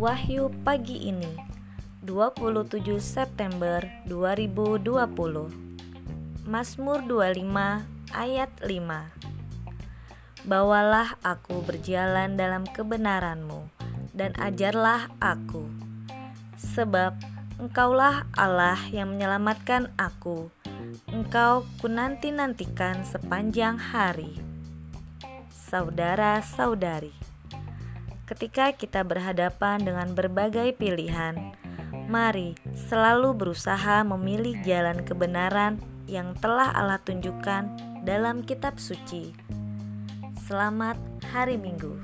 Wahyu pagi ini 27 September 2020 Mazmur 25 ayat 5 Bawalah aku berjalan dalam kebenaranmu dan ajarlah aku. Sebab engkaulah Allah yang menyelamatkan aku. Engkau kunanti-nantikan sepanjang hari. Saudara-saudari Ketika kita berhadapan dengan berbagai pilihan, mari selalu berusaha memilih jalan kebenaran yang telah Allah tunjukkan dalam kitab suci. Selamat hari Minggu.